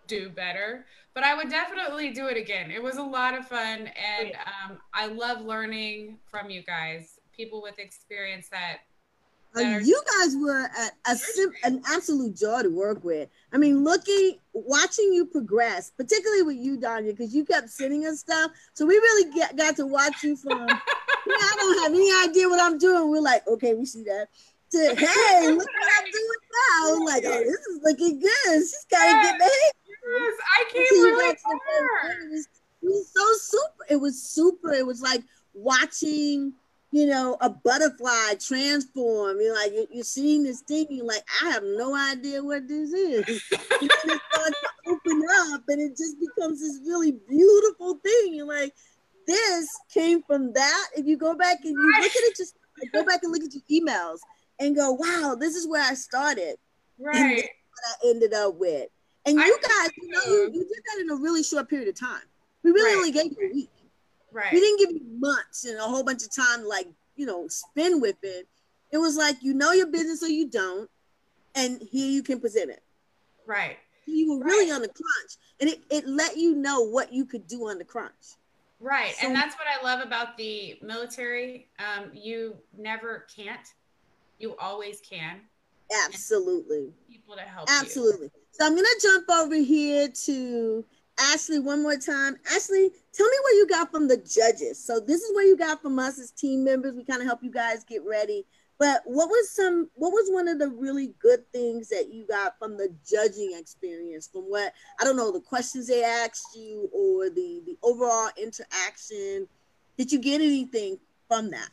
do better but I would definitely do it again. It was a lot of fun, and um, I love learning from you guys, people with experience that. that uh, you guys were a, a sim- an absolute joy to work with. I mean, looking, watching you progress, particularly with you, Danya, because you kept sending us stuff. So we really get, got to watch you from. [laughs] yeah, I don't have any idea what I'm doing. We're like, okay, we see that. To hey, look what I'm doing now. Like, oh, this is looking good. She's kind of getting the I came really far. It was, it was so super. It was super. It was like watching, you know, a butterfly transform. You're like, you're seeing this thing. You're like, I have no idea what this is. [laughs] and then it starts to open up, and it just becomes this really beautiful thing. You're like, this came from that. If you go back and you look at it, just like, go back and look at your emails and go, wow, this is where I started. Right. what I ended up with. And you guys, you know, you, you did that in a really short period of time. We really right. only gave you a week. Right. We didn't give you months and a whole bunch of time, like, you know, spin with it. It was like, you know your business or you don't. And here you can present it. Right. You were really on the crunch. And it, it let you know what you could do on the crunch. Right. So, and that's what I love about the military. Um, you never can't. You always can. Absolutely. People to help Absolutely. You. So I'm gonna jump over here to Ashley one more time. Ashley, tell me what you got from the judges. So this is what you got from us as team members. We kind of help you guys get ready. But what was some what was one of the really good things that you got from the judging experience? From what I don't know, the questions they asked you or the the overall interaction. Did you get anything from that?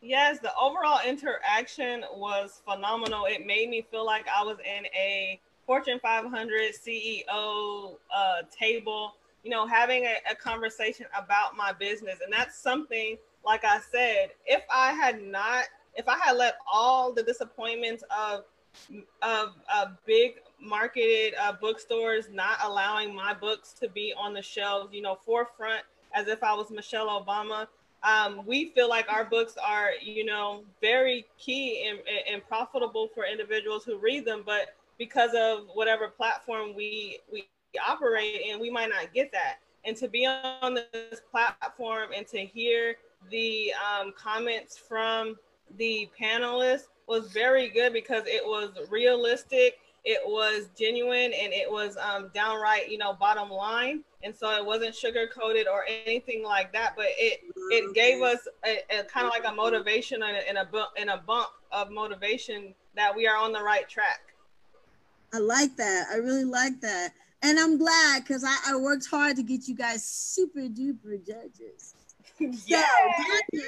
Yes, the overall interaction was phenomenal. It made me feel like I was in a Fortune 500 CEO uh, table, you know, having a, a conversation about my business. And that's something, like I said, if I had not, if I had let all the disappointments of of uh, big marketed uh, bookstores not allowing my books to be on the shelves, you know, forefront as if I was Michelle Obama, um, we feel like our books are, you know, very key and, and profitable for individuals who read them. But because of whatever platform we we operate in, we might not get that. And to be on this platform and to hear the um, comments from the panelists was very good because it was realistic, it was genuine, and it was um, downright, you know, bottom line. And so it wasn't sugar coated or anything like that, but it it gave us a, a kind of like a motivation and a, and and a bump of motivation that we are on the right track. I like that. I really like that. And I'm glad because I, I worked hard to get you guys super duper judges. [laughs] yeah. So,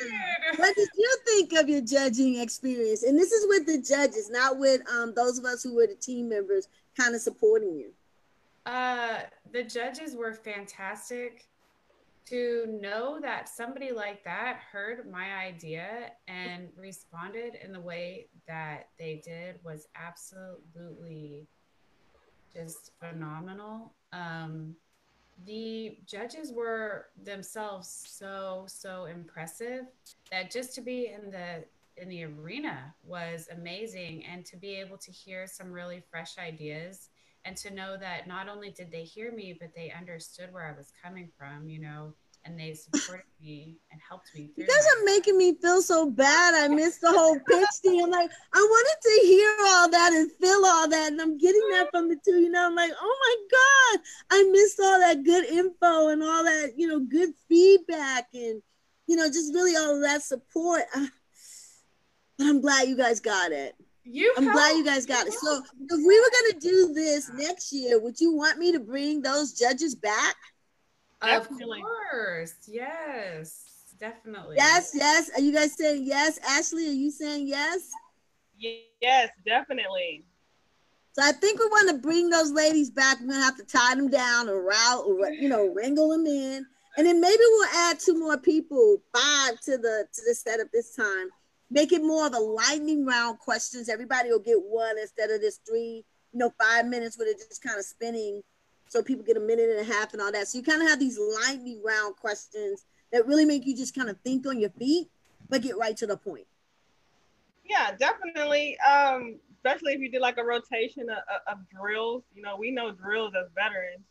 what did you think of your judging experience? And this is with the judges, not with um, those of us who were the team members kind of supporting you. Uh, the judges were fantastic. To know that somebody like that heard my idea and responded in the way that they did was absolutely just phenomenal. Um, the judges were themselves so so impressive that just to be in the in the arena was amazing and to be able to hear some really fresh ideas and to know that not only did they hear me but they understood where i was coming from you know and they supported [laughs] me and helped me. You guys are making me feel so bad. I missed the whole [laughs] pitch thing. I'm like, I wanted to hear all that and feel all that, and I'm getting that from the two. You know, I'm like, oh my god, I missed all that good info and all that, you know, good feedback and you know, just really all that support. [sighs] But I'm glad you guys got it. You I'm glad you guys got it. So if we were gonna do this next year, would you want me to bring those judges back? Definitely. Of course. Yes. Definitely. Yes, yes. Are you guys saying yes? Ashley, are you saying yes? Yes, definitely. So I think we want to bring those ladies back. We're gonna have to tie them down or route or you know wrangle them in, and then maybe we'll add two more people, five to the to the setup this time. Make it more of a lightning round questions. Everybody will get one instead of this three, you know, five minutes where they're just kind of spinning so people get a minute and a half and all that. So you kind of have these lightning round questions that really make you just kind of think on your feet, but get right to the point. Yeah, definitely. Um, especially if you did like a rotation of, of drills. You know, we know drills as veterans.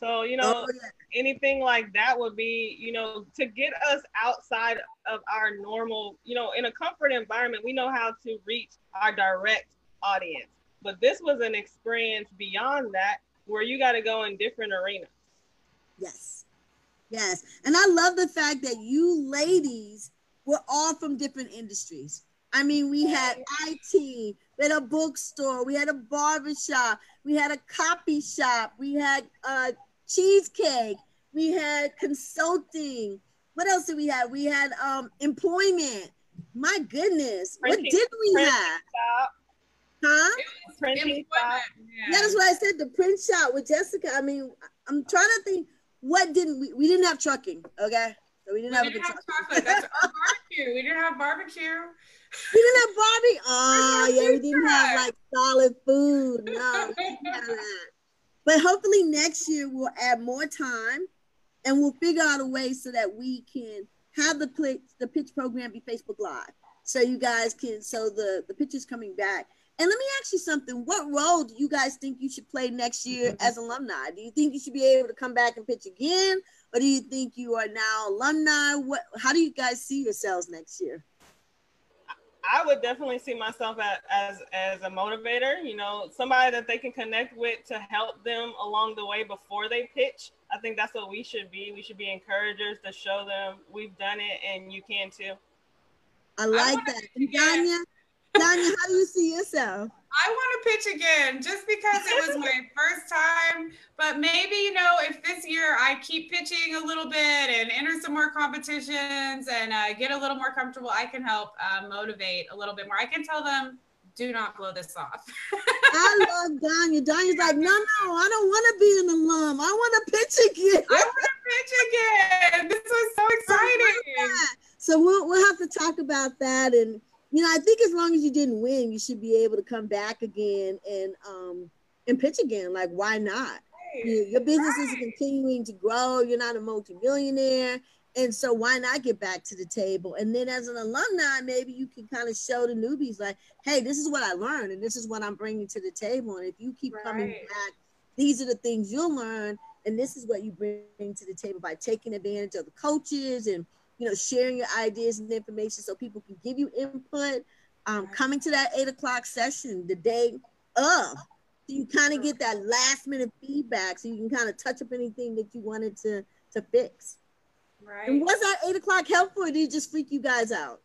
So, you know, oh, yeah. anything like that would be, you know, to get us outside of our normal, you know, in a comfort environment, we know how to reach our direct audience. But this was an experience beyond that where you got to go in different arenas. Yes. Yes. And I love the fact that you ladies were all from different industries. I mean, we had IT, we had a bookstore, we had a barber shop, we had a copy shop, we had uh, cheesecake, we had consulting. What else did we have? We had um, employment. My goodness, printing, what did we have? Shop. Huh? Printing shop. Yeah. that's what I said. The print shop with Jessica. I mean, I'm trying to think. What didn't we? We didn't have trucking. Okay, so we didn't we have. Didn't have chocolate. That's [laughs] barbecue. We didn't have barbecue. We didn't have barbie. Oh yeah, we didn't have like solid food. No, [laughs] but hopefully next year we'll add more time, and we'll figure out a way so that we can have the pitch, the pitch program be Facebook Live, so you guys can so the the pitch is coming back and let me ask you something. What role do you guys think you should play next year mm-hmm. as alumni? Do you think you should be able to come back and pitch again? Or do you think you are now alumni? What how do you guys see yourselves next year? I would definitely see myself as, as as a motivator, you know, somebody that they can connect with to help them along the way before they pitch. I think that's what we should be. We should be encouragers to show them we've done it and you can too. I like I that. Danya, Danya, how do you see yourself? I want to pitch again just because it was my [laughs] first time. But maybe, you know, if this year I keep pitching a little bit and enter some more competitions and uh, get a little more comfortable, I can help uh, motivate a little bit more. I can tell them, do not blow this off. I love Danya. Danya's like, no, no, I don't want to be an alum. I want to pitch again. I want to pitch again. This was so [laughs] exciting. So we'll, we'll have to talk about that and you know, I think as long as you didn't win, you should be able to come back again and um and pitch again. Like, why not? Right. You, your business right. is continuing to grow. You're not a multimillionaire, And so why not get back to the table? And then as an alumni, maybe you can kind of show the newbies like, hey, this is what I learned and this is what I'm bringing to the table. And if you keep right. coming back, these are the things you'll learn. And this is what you bring to the table by taking advantage of the coaches and you know sharing your ideas and information so people can give you input. Um, coming to that eight o'clock session the day of so you kind of get that last minute feedback so you can kind of touch up anything that you wanted to to fix. Right. And was that eight o'clock helpful or did it just freak you guys out?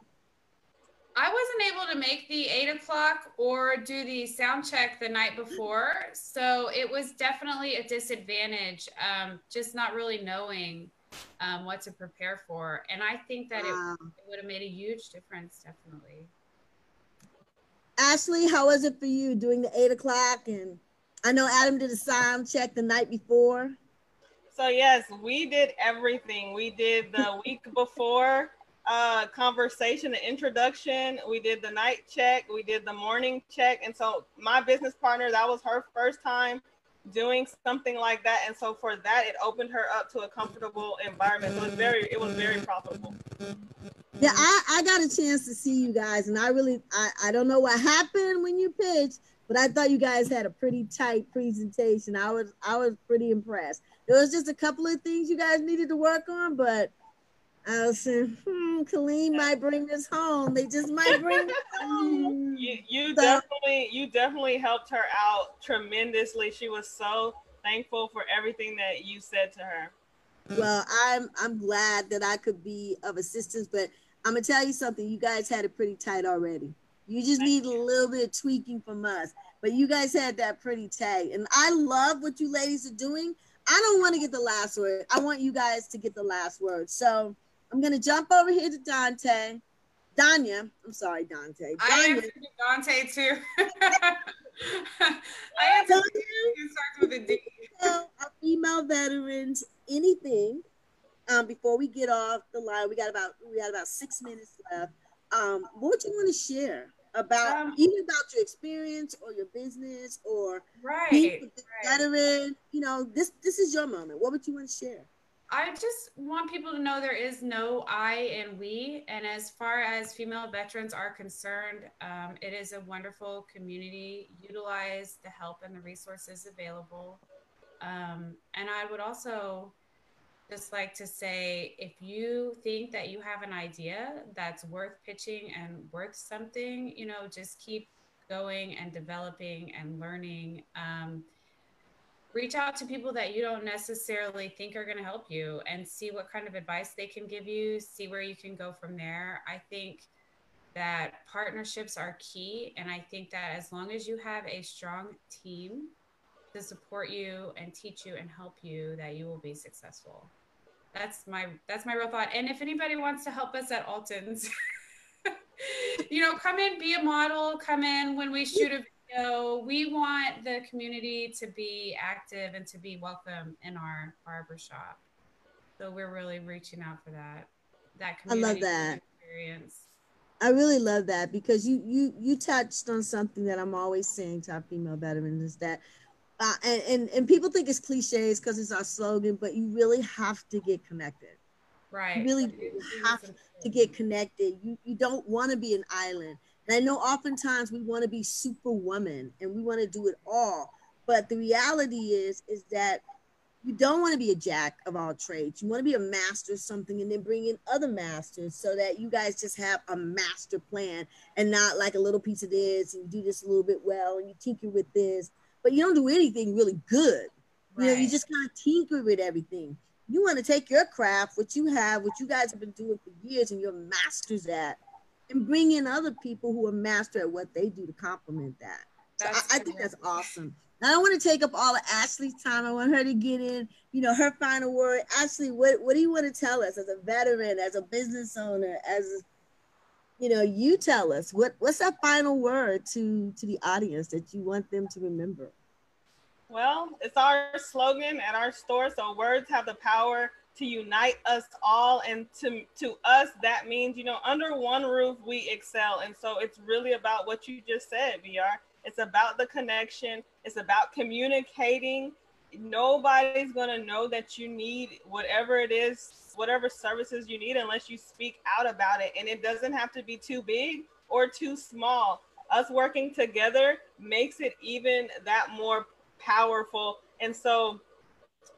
I wasn't able to make the eight o'clock or do the sound check the night before. So it was definitely a disadvantage, um, just not really knowing um, what to prepare for. And I think that wow. it, it would have made a huge difference, definitely. Ashley, how was it for you doing the eight o'clock? And I know Adam did a sound check the night before. So yes, we did everything. We did the [laughs] week before uh, conversation, the introduction. We did the night check. We did the morning check. And so my business partner, that was her first time doing something like that. And so for that, it opened her up to a comfortable environment. So it was very, it was very profitable. Yeah, I, I got a chance to see you guys, and I really I, I don't know what happened when you pitched, but I thought you guys had a pretty tight presentation. I was I was pretty impressed. There was just a couple of things you guys needed to work on, but I was saying, hmm, Colleen might bring this home. They just might bring this [laughs] home. You, you so, definitely, you definitely helped her out tremendously. She was so thankful for everything that you said to her. Well, I'm I'm glad that I could be of assistance, but I'm gonna tell you something. You guys had it pretty tight already. You just Thank need you. a little bit of tweaking from us, but you guys had that pretty tight. And I love what you ladies are doing. I don't want to get the last word. I want you guys to get the last word. So I'm gonna jump over here to Dante. Danya, I'm sorry, Dante. Danya. I am Dante too. [laughs] I am starts with a D. Our female veterans, anything. Um, before we get off the line, we got about we got about six minutes left. Um, what would you want to share about um, even about your experience or your business or right, being right. veteran? You know, this this is your moment. What would you want to share? I just want people to know there is no I and we. And as far as female veterans are concerned, um, it is a wonderful community. Utilize the help and the resources available. Um, and I would also just like to say if you think that you have an idea that's worth pitching and worth something, you know, just keep going and developing and learning. Um, reach out to people that you don't necessarily think are going to help you and see what kind of advice they can give you, see where you can go from there. I think that partnerships are key. And I think that as long as you have a strong team to support you and teach you and help you, that you will be successful. That's my that's my real thought. And if anybody wants to help us at Alton's, [laughs] you know, come in, be a model, come in when we shoot a so we want the community to be active and to be welcome in our barbershop. So we're really reaching out for that. That community I love that experience. I really love that because you you you touched on something that I'm always saying to our female veterans is that uh, and, and and people think it's cliches because it's our slogan, but you really have to get connected. Right. You really have to get connected. You you don't want to be an island. And I know oftentimes we want to be superwoman and we want to do it all. But the reality is, is that you don't want to be a jack of all trades. You want to be a master of something and then bring in other masters so that you guys just have a master plan and not like a little piece of this and you do this a little bit well and you tinker with this, but you don't do anything really good. Right. You know, you just kind of tinker with everything. You want to take your craft, what you have, what you guys have been doing for years, and you're masters at, and bring in other people who are master at what they do to complement that. So I, I, think that's awesome. Now I don't want to take up all of Ashley's time. I want her to get in, you know, her final word. Ashley, what, what do you want to tell us as a veteran, as a business owner, as you know, you tell us what what's that final word to to the audience that you want them to remember? Well, it's our slogan at our store. So words have the power to unite us all and to to us that means you know under one roof we excel and so it's really about what you just said vr it's about the connection it's about communicating nobody's gonna know that you need whatever it is, whatever services you need, unless you speak out about it. And it doesn't have to be too big or too small. Us working together makes it even that more powerful. And so,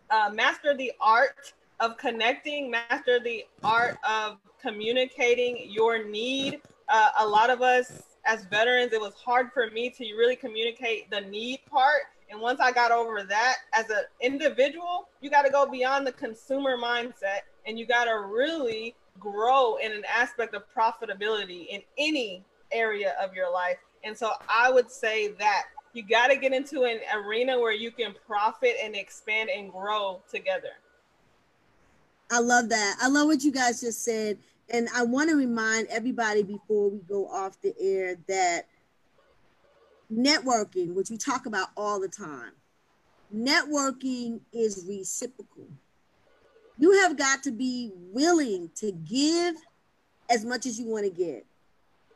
uh, master the art of connecting, master the art of communicating your need. Uh, a lot of us as veterans, it was hard for me to really communicate the need part. And once I got over that as an individual, you got to go beyond the consumer mindset and you got to really grow in an aspect of profitability in any area of your life. And so I would say that you got to get into an arena where you can profit and expand and grow together. I love that. I love what you guys just said. And I want to remind everybody before we go off the air that networking, which we talk about all the time, networking is reciprocal. You have got to be willing to give as much as you want to get.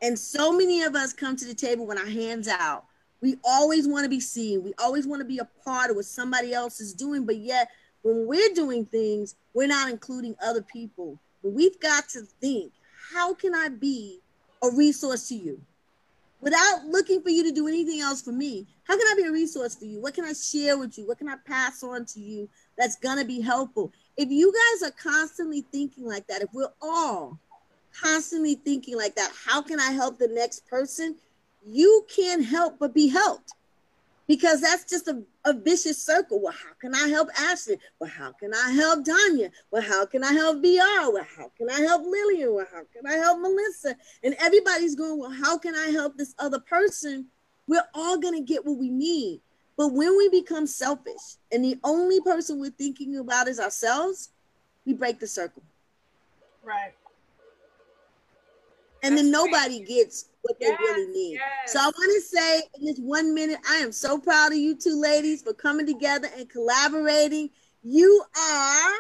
And so many of us come to the table when our hands out. We always want to be seen. We always want to be a part of what somebody else is doing. But yet, when we're doing things, we're not including other people. But we've got to think how can I be a resource to you? Without looking for you to do anything else for me, how can I be a resource for you? What can I share with you? What can I pass on to you that's going to be helpful? If you guys are constantly thinking like that, if we're all constantly thinking like that, how can I help the next person? You can't help but be helped because that's just a, a vicious circle. Well, how can I help Ashley? Well, how can I help Danya? Well, how can I help BR? Well, how can I help Lillian? Well, how can I help Melissa? And everybody's going, well, how can I help this other person? We're all going to get what we need. But when we become selfish and the only person we're thinking about is ourselves, we break the circle. Right and then nobody gets what they yes, really need. Yes. So I want to say in this one minute, I am so proud of you two ladies for coming together and collaborating. You are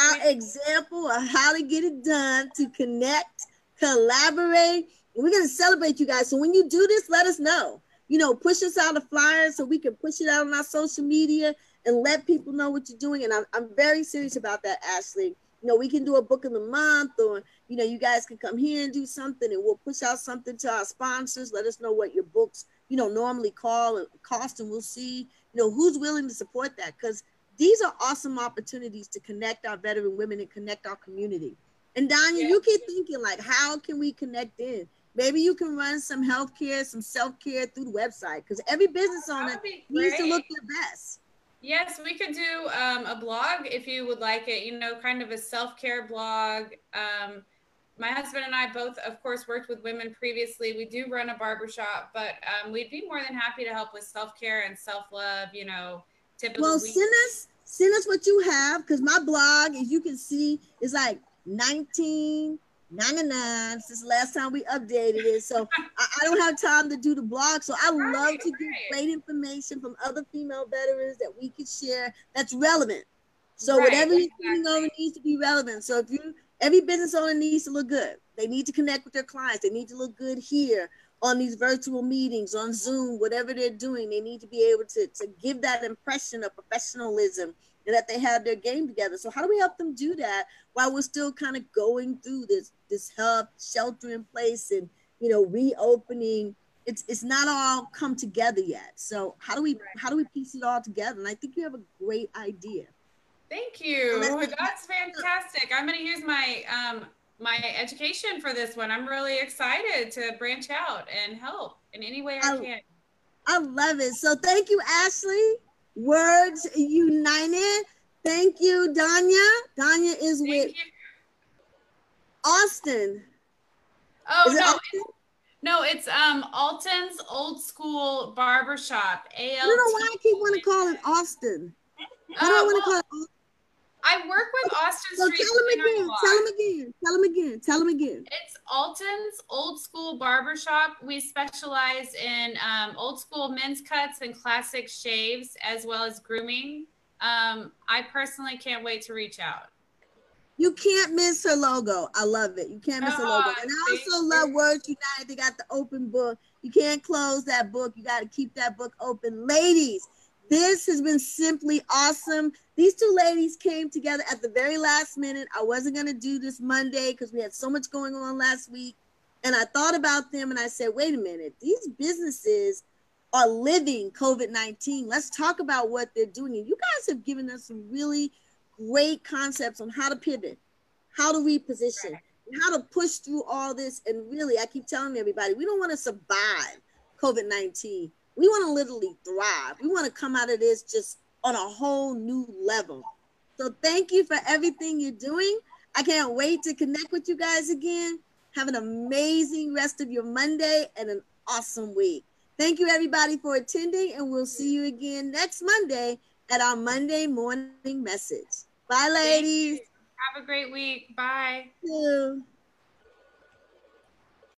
our example of how to get it done, to connect, collaborate. We're going to celebrate you guys. So when you do this, let us know. You know, push us out a flyer so we can push it out on our social media and let people know what you're doing. And I'm, I'm very serious about that, Ashley you know, we can do a book of the month, or you know, you guys can come here and do something, and we'll push out something to our sponsors. Let us know what your books, you know, normally call and cost, and we'll see, you know, who's willing to support that because these are awesome opportunities to connect our veteran women and connect our community. And Danya, yeah. you keep thinking like, how can we connect in? Maybe you can run some healthcare, some self care through the website because every business owner needs to look their best. Yes, we could do um, a blog if you would like it, you know, kind of a self care blog. Um, my husband and I both, of course, worked with women previously. We do run a barbershop, but um, we'd be more than happy to help with self care and self love, you know, typical. Well, send us send us what you have because my blog, as you can see, is like 19 99 since the last time we updated it. So [laughs] I, I, don't have time to do the blog. So I right, love to right. get great information from other female veterans that we could share that's relevant. So right, whatever you're exactly. over needs to be relevant. So if you every business owner needs to look good. They need to connect with their clients. They need to look good here on these virtual meetings, on Zoom, whatever they're doing. They need to be able to, to give that impression of professionalism and that they have their game together. So how do we help them do that while we're still kind of going through this this health shelter in place and you know reopening? It's it's not all come together yet. So how do we how do we piece it all together? And I think you have a great idea. Thank you. That's fantastic. I'm going to use my um my education for this one. I'm really excited to branch out and help in any way I, I can. I love it. So thank you, Ashley. Words United. Thank you, Danya. Danya is Thank with you. Austin. Oh no, Austin? no, it's um Alton's Old School Barbershop. A L. I don't know why I keep want to call it Austin. I don't uh, want to well, call it. I work with Austin so Street. Tell him again. Tell him again. Tell him again. Tell him again. It's Alton's Old School Barbershop. We specialize in um, old school men's cuts and classic shaves, as well as grooming. Um, I personally can't wait to reach out. You can't miss her logo. I love it. You can't miss oh, her logo. And I also love Words United. They got the open book. You can't close that book. You got to keep that book open. Ladies, This has been simply awesome. These two ladies came together at the very last minute. I wasn't going to do this Monday because we had so much going on last week. And I thought about them and I said, wait a minute, these businesses are living COVID 19. Let's talk about what they're doing. And you guys have given us some really great concepts on how to pivot, how to reposition, how to push through all this. And really, I keep telling everybody, we don't want to survive COVID 19. We want to literally thrive. We want to come out of this just on a whole new level. So thank you for everything you're doing. I can't wait to connect with you guys again. Have an amazing rest of your Monday and an awesome week. Thank you, everybody, for attending, and we'll see you again next Monday at our Monday morning message. Bye, ladies. Have a great week. Bye. You.